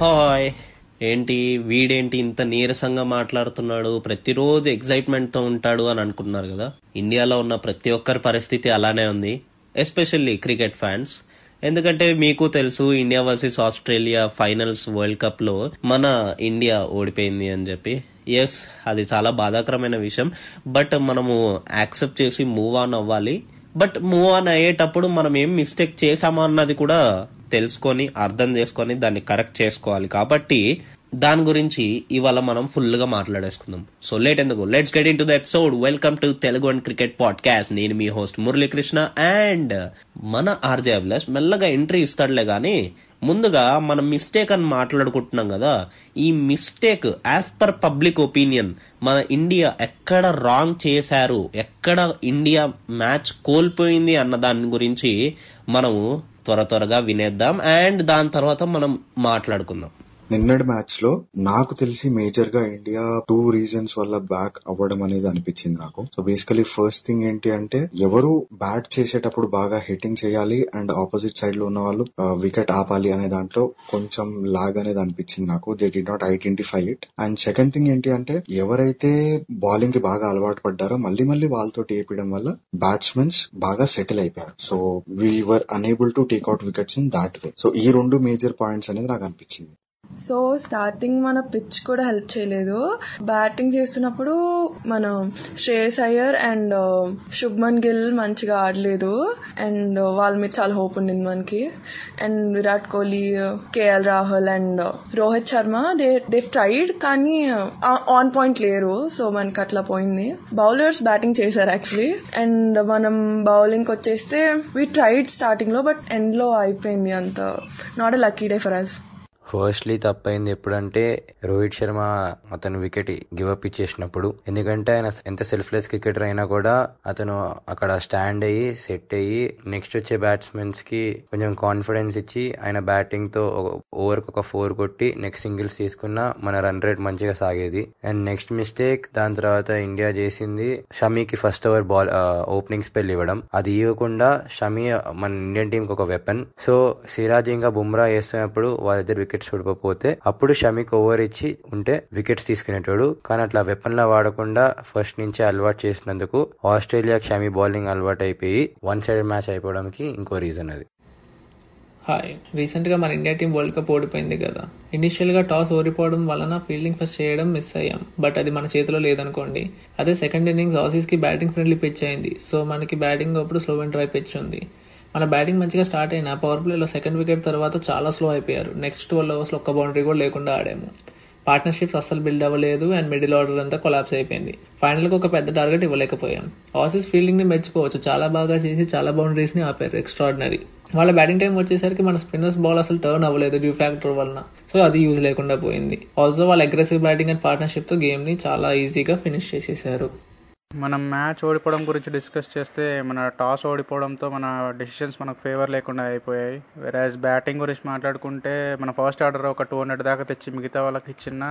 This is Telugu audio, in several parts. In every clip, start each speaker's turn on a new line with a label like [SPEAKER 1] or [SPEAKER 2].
[SPEAKER 1] హాయ్. ఏంటి వీడేంటి ఇంత నీరసంగా మాట్లాడుతున్నాడు? ప్రతిరోజు ఎగ్జైట్మెంట్తో ఉంటాడు అని అనుకున్నారు కదా? ఇండియాలో ఉన్న ప్రతి ఒక్కరి పరిస్థితి అలానే ఉంది ఎస్పెషల్లీ క్రికెట్ ఫ్యాన్స్. ఎందుకంటే మీకు తెలుసు India versus Australia finals world కప్లో మన ఇండియా ఓడిపోయింది అని చెప్పి. ఎస్ అది చాలా బాధాకరమైన విషయం. బట్ మనము యాక్సెప్ట్ చేసి మూవ్ ఆన్ అవ్వాలి. బట్ మూవ్ ఆన్ అయ్యేటప్పుడు మనం ఏం మిస్టేక్ చేసామా అన్నది కూడా తెలుసుకొని అర్థం చేసుకొని దాన్ని కరెక్ట్ చేసుకోవాలి. కాబట్టి దాని గురించి ఇవాళ మనం ఫుల్గా మాట్లాడేసుకుందాం. సో లేట్ ఎందుకు? Let's get into the episode welcome to Telugu and cricket podcast నేను మీ హోస్ట్ మురళీకృష్ణ అండ్ మన ఆర్జే అభిలాష్ మెల్లగా ఎంట్రీ ఇస్తాడులే కానీ ముందుగా మనం మిస్టేక్ అని మాట్లాడుకుంటున్నాం కదా ఈ mistake as per public opinion మన ఇండియా ఎక్కడ రాంగ్ చేశారు ఎక్కడ ఇండియా మ్యాచ్ కోల్పోయింది అన్న దాని గురించి మనము త్వర త్వరగా వినేద్దాం. అండ్ దాని తర్వాత మనం మాట్లాడుకుందాం.
[SPEAKER 2] నిన్నటి మ్యాచ్లో నాకు తెలిసి మేజర్గా ఇండియా టూ రీజన్స్ వల్ల బ్యాక్ అవ్వడం అనేది అనిపించింది నాకు. సో బేసికలీ ఫస్ట్ థింగ్ ఏంటి అంటే ఎవరు బ్యాట్ చేసేటప్పుడు బాగా హిట్టింగ్ చేయాలి అండ్ ఆపోజిట్ సైడ్లో ఉన్న వాళ్ళు వికెట్ ఆపాలి అనే దాంట్లో కొంచెం లాగ్ అనేది అనిపించింది నాకు. They did not identify it and second thing ఏంటి అంటే ఎవరైతే బౌలింగ్కి బాగా అలవాటు పడ్డారో మళ్ళీ మళ్ళీ వాళ్ళతో వేయడం వల్ల బ్యాట్స్మెన్స్ బాగా సెటిల్ అయిపోయారు. So we were unable to take out wickets in that way so ఈ రెండు మేజర్ పాయింట్స్ అనేది నాకు అనిపించింది.
[SPEAKER 3] సో స్టార్టింగ్ మన పిచ్ కూడా హెల్ప్ చేయలేదు. బ్యాటింగ్ చేస్తున్నప్పుడు మన శ్రేయస్ అయ్యర్ అండ్ uh, శుభ్మన్ గిల్ మంచిగా ఆడలేదు. అండ్ uh, వాళ్ళ మీద చాలా హోప్ ఉండింది మనకి. And Virat Kohli K L Rahul and uh, Rohit Sharma they they tried కానీ ఆన్ పాయింట్ లేరు. సో మనకి అట్లా పోయింది. బౌలర్స్ బ్యాటింగ్ చేశారు యాక్చువల్లీ అండ్ మనం బౌలింగ్ వచ్చేస్తే వీ ట్రైడ్ స్టార్టింగ్లో బట్ ఎండ్లో అయిపోయింది అంత. Not a lucky day for us
[SPEAKER 4] firstly తప్పైంది ఎప్పుడంటే రోహిత్ శర్మ అతను వికెట్ గివప్ ఇచ్చేసినప్పుడు. ఎందుకంటే ఆయన ఎంత సెల్ఫ్లెస్ క్రికెటర్ అయినా కూడా అతను అక్కడ స్టాండ్ అయ్యి సెట్ అయ్యి నెక్స్ట్ వచ్చే బ్యాట్స్మెన్స్కి కొంచెం కాన్ఫిడెన్స్ ఇచ్చి ఆయన బ్యాటింగ్తో ఓవర్ ఒక ఫోర్ కొట్టి నెక్స్ట్ సింగిల్స్ తీసుకున్న మన రన్ రేట్ మంచిగా సాగేది. అండ్ నెక్స్ట్ మిస్టేక్ దాని తర్వాత ఇండియా చేసింది షమీకి first over ball opening spell ఇవ్వడం. అది ఇవ్వకుండా షమీ మన ఇండియన్ టీంకి ఒక వెపన్ సో సిరాజ్ ఇంకా బుమ్రా వేస్తున్నప్పుడు వాళ్ళిద్దరు వికెట్స్ చూడకపోతే అప్పుడు షమికి ఓవర్ ఇచ్చి ఉంటే వికెట్స్ తీసుకునేటోడు. కానీ అట్లా వెపన్ లా వాడకుండా ఫస్ట్ నుంచే అలవాటు చేసినందుకు ఆస్ట్రేలియా షమీ బౌలింగ్ అలవాటు అయిపోయి వన్ సైడ్ మ్యాచ్ అయిపోవడానికి ఇంకో రీజన్ అది.
[SPEAKER 5] హాయ్. రీసెంట్గా మన ఇండియా టీం వరల్డ్ కప్ ఓడిపోయింది కదా. ఇనిషియల్గా టాస్ ఓడిపోవడం వలన ఫీల్డింగ్ ఫస్ట్ చేయడం మిస్ అయ్యాం. బట్ అది మన చేతిలో లేదనుకోండి. అదే సెకండ్ ఇన్నింగ్స్ ఆసీస్కి బ్యాటింగ్ ఫ్రెండ్లీ పిచ్ అయింది. సో మనకి బ్యాటింగ్ అప్పుడు స్లో అండ్ డ్రై పిచ్ ఉంది. మన బ్యాటింగ్ మంచిగా స్టార్ట్ అయిన పవర్ ప్లేలో సెకండ్ వికెట్ తర్వాత చాలా స్లో అయిపోయారు. నెక్స్ట్ ట్వెల్వ్ అవర్స్లో ఒక్క బౌండరీ కూడా లేకుండా ఆడాము. పార్ట్నర్షిప్స్ అస్సలు బిల్డ్ అవ్వలేదు అండ్ మిడిల్ ఆర్డర్ అంతా కొలాప్స్ అయిపోయింది. ఫైనల్కి ఒక పెద్ద టార్గెట్ ఇవ్వలేకపోయాం. ఆసీస్ ఫీల్డింగ్ని మెచ్చుకోవచ్చు. చాలా బాగా చేసి చాలా బౌండరీస్ని ఆపారు. ఎక్స్ట్రాడినరీ వాళ్ళ బ్యాటింగ్ టైం వచ్చేసరికి మన స్పిన్నర్స్ బాల్ అసలు టర్న్ అవ్వలేదు డ్యూ ఫ్యాక్టర్ వలన. సో అది యూజ్ లేకుండా పోయింది. ఆల్సో వాళ్ళ అగ్రెసివ్ బ్యాటింగ్ అండ్ పార్ట్నర్షిప్తో గేమ్ని గేమ్ని చాలా ఈజీగా ఫినిష్ చేసేసారు.
[SPEAKER 6] మనం మ్యాచ్ ఓడిపోవడం గురించి డిస్కస్ చేస్తే మన టాస్ ఓడిపోవడంతో మన డెసిషన్స్ మనకు ఫేవర్ లేకుండా అయిపోయాయి. వెరాజ్ బ్యాటింగ్ గురించి మాట్లాడుకుంటే మన ఫస్ట్ ఆర్డర్ ఒక టూ హండ్రెడ్ దాకా తెచ్చి మిగతా వాళ్ళకి ఇచ్చిన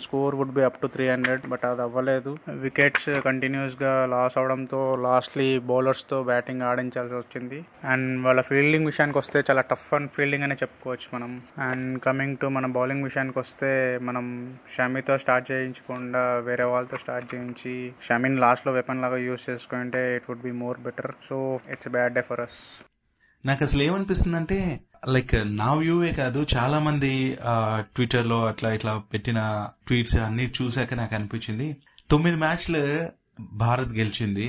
[SPEAKER 6] score would be up to three hundred but అది అవ్వలేదు. వికెట్స్ కంటిన్యూస్గా లాస్ అవడంతో లాస్ట్లీ బౌలర్స్తో బ్యాటింగ్ ఆడించాల్సి వచ్చింది. అండ్ వాళ్ళ ఫీల్డింగ్ విషయానికి వస్తే చాలా టఫ్ అండ్ ఫీల్డింగ్ అనే చెప్పుకోవచ్చు మనం. అండ్ కమింగ్ టు మన బౌలింగ్ విషయానికి వస్తే మనం షమీతో స్టార్ట్ చేయించకుండా వేరే వాళ్ళతో స్టార్ట్ చేయించి షమీన్ లాస్ట్ లాస్ట్లో వెపన్ లాగా యూస్ చేసుకుంటే it would be more better so it's bad day for us
[SPEAKER 7] నాకు అసలు ఏమనిపిస్తుంది అంటే లైక్ నా వ్యూవే కాదు చాలా మంది ట్విట్టర్లో అట్లా ఇట్లా పెట్టిన ట్వీట్స్ అన్ని చూసాక నాకు అనిపించింది. తొమ్మిది మ్యాచ్లు భారత్ గెలిచింది.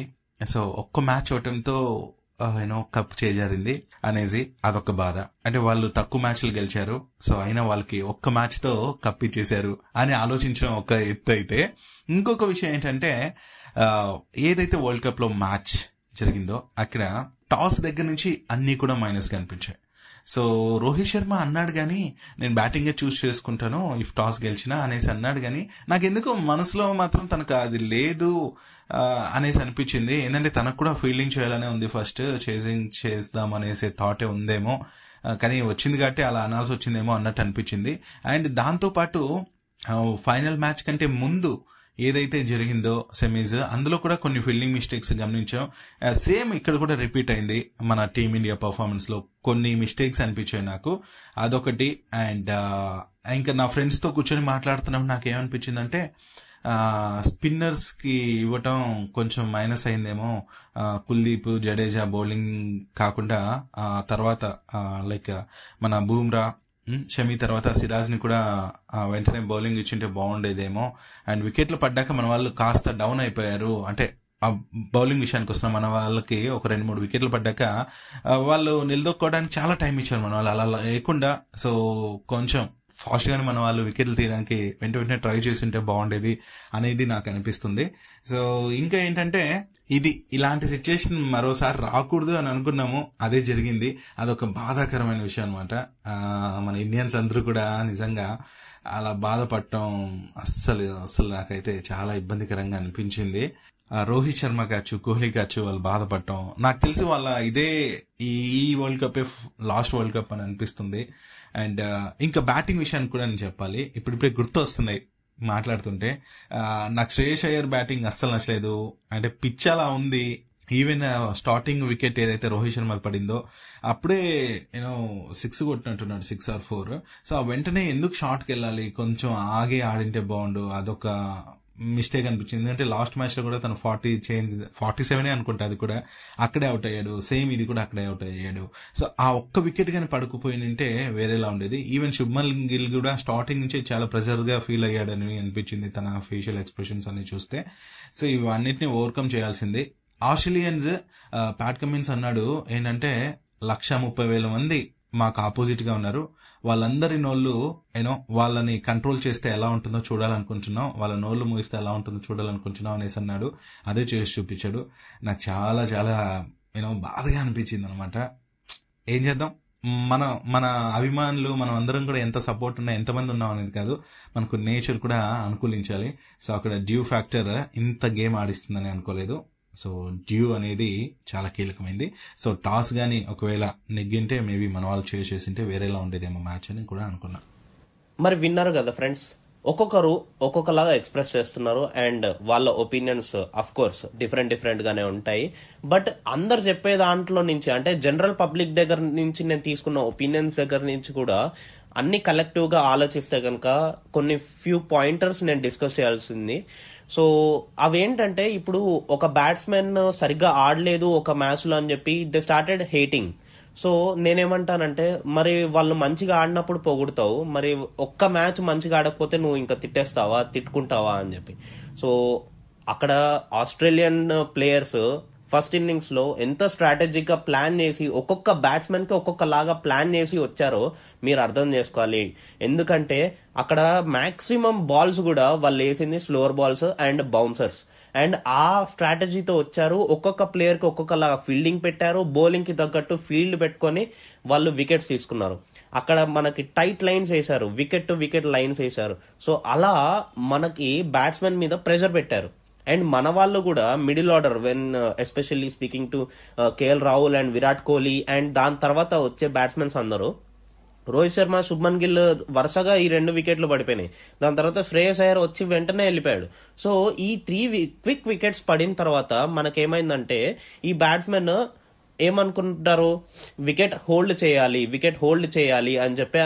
[SPEAKER 7] సో ఒక్క మ్యాచ్ అవటంతో యూనో కప్ చేజారింది అనేసి అదొక బాధ. అంటే వాళ్ళు తక్కువ మ్యాచ్లు గెలిచారు. సో అయినా వాళ్ళకి ఒక్క మ్యాచ్తో కప్ ఇచ్చేశారు అని ఆలోచించడం ఒక ఎత్తు అయితే. ఇంకొక విషయం ఏంటంటే ఏదైతే వరల్డ్ కప్లో మ్యాచ్ జరిగిందో అక్కడ టాస్ దగ్గర నుంచి అన్ని కూడా మైనస్ కనిపించాయి సో రోహిత్ శర్మ అన్నాడు కానీ నేను బ్యాటింగ్ చూస్ చేసుకుంటాను ఇఫ్ టాస్ గెలిచినా అనేసి అన్నాడు కానీ నాకు ఎందుకో మనసులో మాత్రం తనకు అది లేదు అనేసి అనిపించింది. ఏంటంటే తనకు కూడా ఫీల్డింగ్ చేయాలనే ఉంది ఫస్ట్ చేసింగ్ చేద్దాం అనేసి థాటే ఉందేమో కానీ వచ్చింది కాబట్టి అలా అనాల్సి వచ్చిందేమో అన్నట్టు అనిపించింది. అండ్ దాంతో పాటు ఫైనల్ మ్యాచ్ కంటే ముందు ఏదైతే జరిగిందో సెమీస్ అందులో కూడా కొన్ని ఫీల్డింగ్ మిస్టేక్స్ గమనించాం. సేమ్ ఇక్కడ కూడా రిపీట్ అయింది మన టీమిండియా పర్ఫార్మెన్స్లో కొన్ని మిస్టేక్స్ అనిపించాయి నాకు. అదొకటి. అండ్ ఇంకా నా ఫ్రెండ్స్తో కూర్చొని మాట్లాడుతున్నప్పుడు నాకు ఏమనిపించిందంటే స్పిన్నర్స్కి ఇవ్వటం కొంచెం మైనస్ అయిందేమో. కుల్దీప్ జడేజా బౌలింగ్ కాకుండా తర్వాత లైక్ మన బూమ్రా షమి తర్వాత సిరాజ్ని కూడా వెంటనే బౌలింగ్ ఇచ్చింటే బాగుండేదేమో. అండ్ వికెట్లు పడ్డాక మన వాళ్ళు కాస్త డౌన్ అయిపోయారు. అంటే ఆ బౌలింగ్ విషయానికి వస్తున్న మన వాళ్ళకి ఒక రెండు మూడు వికెట్లు పడ్డాక వాళ్ళు నిలదొక్కోవడానికి చాలా టైం ఇచ్చారు మన వాళ్ళు. అలా లేకుండా సో కొంచెం ఫాస్ట్ గానే మన వాళ్ళు వికెట్లు తీయడానికి వెంట వెంటనే ట్రై చేస్తుంటే బాగుండేది అనేది నాకు అనిపిస్తుంది. సో ఇంకా ఏంటంటే ఇది ఇలాంటి సిచ్యుయేషన్ మరోసారి రాకూడదు అని అనుకున్నాము. అదే జరిగింది. అదొక బాధాకరమైన విషయం అనమాట మన ఇండియన్స్ అందరూ కూడా నిజంగా అలా బాధపడటం అస్సలు అస్సలు నాకైతే చాలా ఇబ్బందికరంగా అనిపించింది. రోహిత్ శర్మ కావచ్చు కోహ్లీ కావచ్చు వాళ్ళు బాధపడటం నాకు తెలిసి వాళ్ళ ఇదే ఈ world cup last world cup అని అనిపిస్తుంది. అండ్ ఇంకా బ్యాటింగ్ విషయానికి కూడా నేను చెప్పాలి. ఇప్పుడిప్పుడే గుర్తు వస్తున్నాయి మాట్లాడుతుంటే నాకు శ్రేయస్ అయ్యర్ బ్యాటింగ్ అస్సలు నచ్చలేదు. అంటే పిచ్ అలా ఉంది. ఈవెన్ స్టార్టింగ్ వికెట్ ఏదైతే రోహిత్ శర్మ పడిందో అప్పుడే యూనో సిక్స్ కొట్టినట్టున్నాడు సిక్స్ ఆర్ ఫోర్ సో ఆ వెంటనే ఎందుకు షార్ట్కి వెళ్ళాలి కొంచెం ఆగే ఆడింటే బాగుండు. అదొక మిస్టేక్ అనిపించింది. ఎందుకంటే లాస్ట్ మ్యాచ్లో కూడా తను ఫార్టీ చేంజ్ ఫార్టీ సెవెనే అనుకుంటా అది కూడా. అక్కడే అవుట్ అయ్యాడు. సేమ్ ఇది కూడా అక్కడే అవుట్ అయ్యాడు. సో ఆ ఒక్క వికెట్ కానీ పడుకుపోయినంటే వేరేలా ఉండేది. ఈవెన్ శుభ్మన్ గిల్ కూడా స్టార్టింగ్ నుంచి చాలా ప్రెజర్గా ఫీల్ అయ్యాడని అనిపించింది తన ఫేషియల్ ఎక్స్ప్రెషన్స్ అన్ని చూస్తే. సో ఇవన్నిటిని ఓవర్కమ్ చేయాల్సింది. ఆస్ట్రేలియన్స్ ప్యాట్ కమిన్స్ అన్నాడు ఏంటంటే లక్ష ముప్పై వేల మంది మాకు ఆపోజిట్గా ఉన్నారు. వాళ్ళందరి నోళ్ళు యూనో వాళ్ళని కంట్రోల్ చేస్తే ఎలా ఉంటుందో చూడాలనుకుంటున్నాం. వాళ్ళ నోళ్ళు మూయిస్తే ఎలా ఉంటుందో చూడాలనుకుంటున్నాం అనేసి అన్నాడు. అదే చేసి చూపించాడు. నాకు చాలా చాలా యూనో బాధగా అనిపించింది అనమాట ఏం చేద్దాం? మన మన అభిమానులు మనం అందరం కూడా ఎంత సపోర్ట్ ఉన్నా ఎంతమంది ఉన్నాం అనేది కాదు. మనకు నేచర్ కూడా అనుకూలించాలి. సో అక్కడ డ్యూ ఫ్యాక్టర్ ఇంత గేమ్ ఆడిస్తుందని అనుకోలేదు. సో డ్యూ అనేది చాలా కీలకమైంది. సో టాస్ గానీ ఒకవేళ నెగ్గింటే మేబీ మన వాళ్ళు చేసి చేసింటే వేరేలా ఉండేదేమో మ్యాచ్ అని కూడా అనుకున్నా.
[SPEAKER 1] మరి విన్నారు కదా ఫ్రెండ్స్ ఒక్కొక్కరు ఒక్కొక్కలాగా ఎక్స్ప్రెస్ చేస్తున్నారు అండ్ వాళ్ళ opinions of course different different గానే ఉంటాయి. బట్ అందరు చెప్పే దాంట్లో నుంచి అంటే జనరల్ పబ్లిక్ దగ్గర నుంచి నేను తీసుకున్న ఒపీనియన్స్ దగ్గర నుంచి కూడా అన్ని కలెక్టివ్గా ఆలోచిస్తే కనుక కొన్ని ఫ్యూ పాయింటర్స్ నేను డిస్కస్ చేయాల్సింది. సో అవేంటంటే ఇప్పుడు ఒక బ్యాట్స్మెన్ సరిగ్గా ఆడలేదు ఒక మ్యాచ్లో అని చెప్పి దే స్టార్టెడ్ హేటింగ్ సో నేనేమంటానంటే మరి వాళ్ళు మంచిగా ఆడినప్పుడు పొగుడుతావు మరి ఒక్క మ్యాచ్ మంచిగా ఆడకపోతే నువ్వు ఇంకా తిట్టేస్తావా తిట్టుకుంటావా అని చెప్పి. సో అక్కడ ఆస్ట్రేలియన్ ప్లేయర్స్ ఫస్ట్ ఇన్నింగ్స్లో ఎంత స్ట్రాటజిక్గా ప్లాన్ చేసి ఒక్కొక్క బ్యాట్స్మెన్కి ఒక్కొక్క లాగా ప్లాన్ చేసి వచ్చారో మీరు అర్థం చేసుకోవాలి. ఎందుకంటే అక్కడ మాక్సిమం బాల్స్ కూడా వాళ్ళు వేసింది slower balls and bouncers and ఆ స్ట్రాటజీతో వచ్చారు ఒక్కొక్క ప్లేయర్కి ఒక్కొక్కలాగా ఫీల్డింగ్ పెట్టారు బౌలింగ్కి తగ్గట్టు ఫీల్డ్ పెట్టుకొని వాళ్ళు వికెట్స్ తీసుకున్నారు. అక్కడ మనకి టైట్ లైన్స్ వేశారు వికెట్ టు వికెట్ లైన్స్ వేశారు. సో అలా మనకి బ్యాట్స్మెన్ మీద ప్రెషర్ పెట్టారు. అండ్ మన వాళ్ళు కూడా middle order when especially speaking to K L Rahul and Virat Kohli and దాని తర్వాత వచ్చే బ్యాట్స్మెన్స్ అందరూ రోహిత్ శర్మ శుభ్మన్ గిల్ వరుసగా ఈ రెండు వికెట్లు పడిపోయినాయి. దాని తర్వాత శ్రేయస్ అయ్యర్ వచ్చి వెంటనే వెళ్ళిపోయాడు. సో ఈ త్రీ క్విక్ వికెట్స్ పడిన తర్వాత మనకేమైందంటే ఈ బ్యాట్స్మెన్ ఏమనుకుంటారు? వికెట్ హోల్డ్ చేయాలి వికెట్ హోల్డ్ చేయాలి అని చెప్పి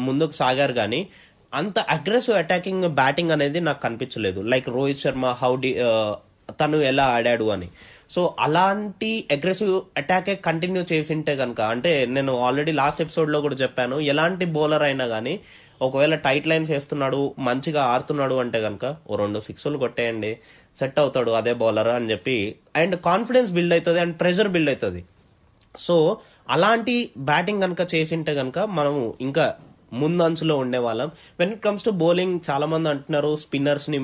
[SPEAKER 1] ముందుకు సాగారు కానీ అంత అగ్రెసివ్ అటాకింగ్ బ్యాటింగ్ అనేది నాకు కనిపించలేదు. Like Rohit Sharma how did uh, తను ఎలా ఆడాడు అని. సో అలాంటి అగ్రెసివ్ అటాకే కంటిన్యూ చేసింటే కనుక అంటే నేను ఆల్రెడీ లాస్ట్ ఎపిసోడ్లో కూడా చెప్పాను ఎలాంటి బౌలర్ అయినా కానీ ఒకవేళ టైట్ లైన్స్ వేస్తున్నాడు మంచిగా ఆడుతున్నాడు అంటే కనుక ఓ రెండు సిక్స్లు కొట్టేయండి సెట్ అవుతాడు అదే బౌలర్ అని చెప్పి అండ్ కాన్ఫిడెన్స్ బిల్డ్ అవుతుంది అండ్ ప్రెషర్ బిల్డ్ అవుతుంది. సో అలాంటి బ్యాటింగ్ కనుక చేసింటే కనుక మనము ఇంకా ముందంచులో ఉండేవాళ్ళం. When it comes to bowling చాలా మంది అంటున్నారు స్పిన్నర్స్ని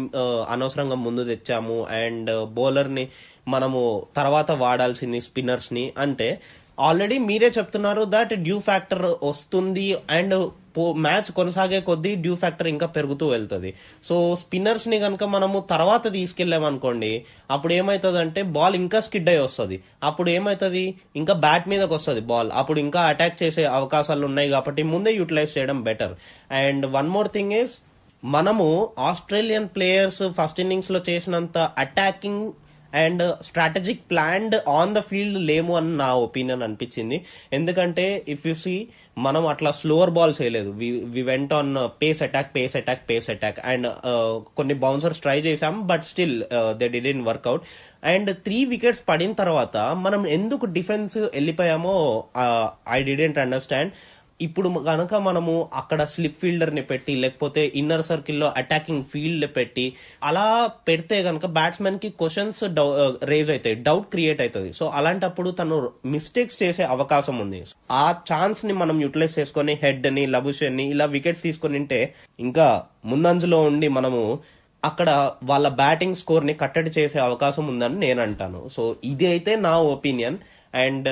[SPEAKER 1] అనవసరంగా ముందు తెచ్చాము అండ్ బౌలర్ని మనము తర్వాత వాడాల్సింది స్పిన్నర్స్ని. అంటే ఆల్రెడీ మీరే చెప్తున్నారు దట్ డ్యూ ఫ్యాక్టర్ వస్తుంది అండ్ మ్యాచ్ కొనసాగే కొద్దీ డ్యూ ఫ్యాక్టర్ ఇంకా పెరుగుతూ వెళ్తుంది. సో స్పిన్నర్స్ని కనుక మనము తర్వాత తీసుకెళ్ళామనుకోండి అప్పుడు ఏమవుతుంది అంటే బాల్ ఇంకా స్కిడ్ అయి వస్తుంది. అప్పుడు ఏమవుతుంది ఇంకా బ్యాట్ మీదకి వస్తుంది బాల్. అప్పుడు ఇంకా అటాక్ చేసే అవకాశాలు ఉన్నాయి కాబట్టి ముందే యూటిలైజ్ చేయడం better. And one more thing is మనము ఆస్ట్రేలియన్ ప్లేయర్స్ ఫస్ట్ ఇన్నింగ్స్లో చేసినంత attacking and strategic planned on the field లేము అని నా ఒపీనియన్ అనిపించింది. ఎందుకంటే ఇఫ్ యు సీ మనం అట్లా స్లోవర్ బాల్స్ వేయలేదు. We went on pace attack pace attack pace attack and uh, కొన్ని బౌన్సర్స్ ట్రై చేసాం but still they didn't work out and three wickets పడిన తర్వాత మనం ఎందుకు డిఫెన్స్ వెళ్ళిపోయామో ఐ డిడెంట్ అండర్స్టాండ్ ఇప్పుడు కనుక మనము అక్కడ స్లిప్ ఫీల్డర్ని పెట్టి లేకపోతే ఇన్నర్ సర్కిల్లో అటాకింగ్ ఫీల్డ్ పెట్టి అలా పెడితే కనుక బ్యాట్స్మెన్కి క్వశ్చన్స్ రేజ్ అవుతాయి డౌట్ క్రియేట్ అవుతుంది. సో అలాంటప్పుడు తను మిస్టేక్స్ చేసే అవకాశం ఉంది. ఆ ఛాన్స్ని మనం యూటిలైజ్ చేసుకొని హెడ్ని లబుషన్ని ఇలా వికెట్స్ తీసుకొని ఉంటే ఇంకా ముందంజలో ఉండి మనము అక్కడ వాళ్ళ బ్యాటింగ్ స్కోర్ని కట్టడి చేసే అవకాశం ఉందని నేను అంటాను. సో ఇది అయితే నా opinion and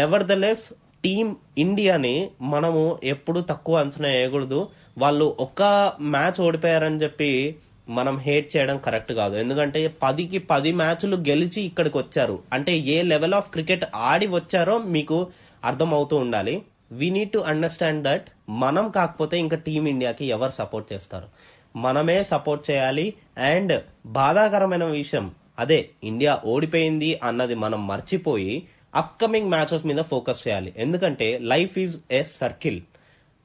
[SPEAKER 1] nevertheless team ఇండియాని మనము ఎప్పుడు తక్కువ అంచనా వేయకూడదు. వాళ్ళు ఒక్క మ్యాచ్ ఓడిపోయారని చెప్పి మనం హేట్ చేయడం కరెక్ట్ కాదు. ఎందుకంటే పదికి పది మ్యాచ్లు గెలిచి ఇక్కడికి వచ్చారు. అంటే ఏ లెవెల్ ఆఫ్ క్రికెట్ ఆడి వచ్చారో మీకు అర్థం అవుతూ ఉండాలి. We need to understand that మనం కాకపోతే ఇంకా టీమ్ ఇండియాకి ఎవరు సపోర్ట్ చేస్తారు? మనమే సపోర్ట్ చేయాలి. అండ్ బాధాకరమైన విషయం అదే ఇండియా ఓడిపోయింది అన్నది మనం మర్చిపోయి అప్కమింగ్ మ్యాచెస్ మీద ఫోకస్ చేయాలి. ఎందుకంటే లైఫ్ ఈజ్ ఏ సర్కిల్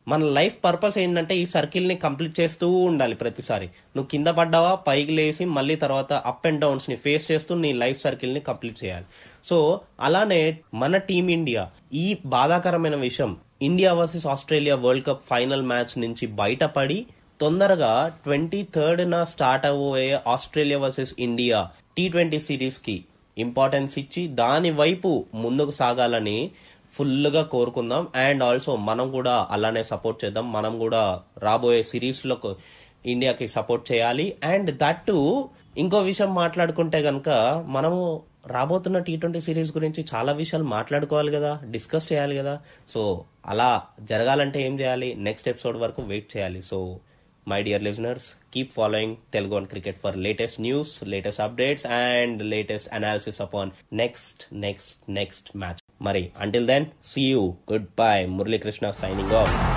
[SPEAKER 1] మన లైఫ్ పర్పస్ ఏంటంటే ఈ సర్కిల్ని కంప్లీట్ చేస్తూ ఉండాలి ప్రతిసారి. నువ్వు కింద పడ్డావా? పైకి లేసి మళ్ళీ తర్వాత అప్ అండ్ డౌన్స్ని ఫేస్ చేస్తూ నీ లైఫ్ సర్కిల్ని కంప్లీట్ చేయాలి. సో అలానే మన టీం ఇండియా ఈ బాధాకరమైన విషయం India versus Australia world cup final match నుంచి బయటపడి తొందరగా ట్వంటీ థర్డ్ న start అవ్వబోయే Australia versus India T twenty సిరీస్కి importance ఇచ్చి దాని వైపు ముందుకు సాగాలని ఫుల్గా కోరుకుందాం. అండ్ ఆల్సో మనం కూడా అలానే సపోర్ట్ చేద్దాం. మనం కూడా రాబోయే సిరీస్లో ఇండియాకి సపోర్ట్ చేయాలి. అండ్ దట్ ఇంకో విషయం మాట్లాడుకుంటే కనుక మనము రాబోతున్న టీ ట్వంటీ సిరీస్ గురించి చాలా విషయాలు మాట్లాడుకోవాలి కదా డిస్కస్ చేయాలి కదా. సో అలా జరగాలంటే ఏం చేయాలి? నెక్స్ట్ ఎపిసోడ్ వరకు వెయిట్ చేయాలి. So my dear listeners, keep following Telugu Cricket for latest news, latest updates, and latest analysis upon next, next, next match. Murray, until then, see you. Goodbye. Murli Krishna signing off.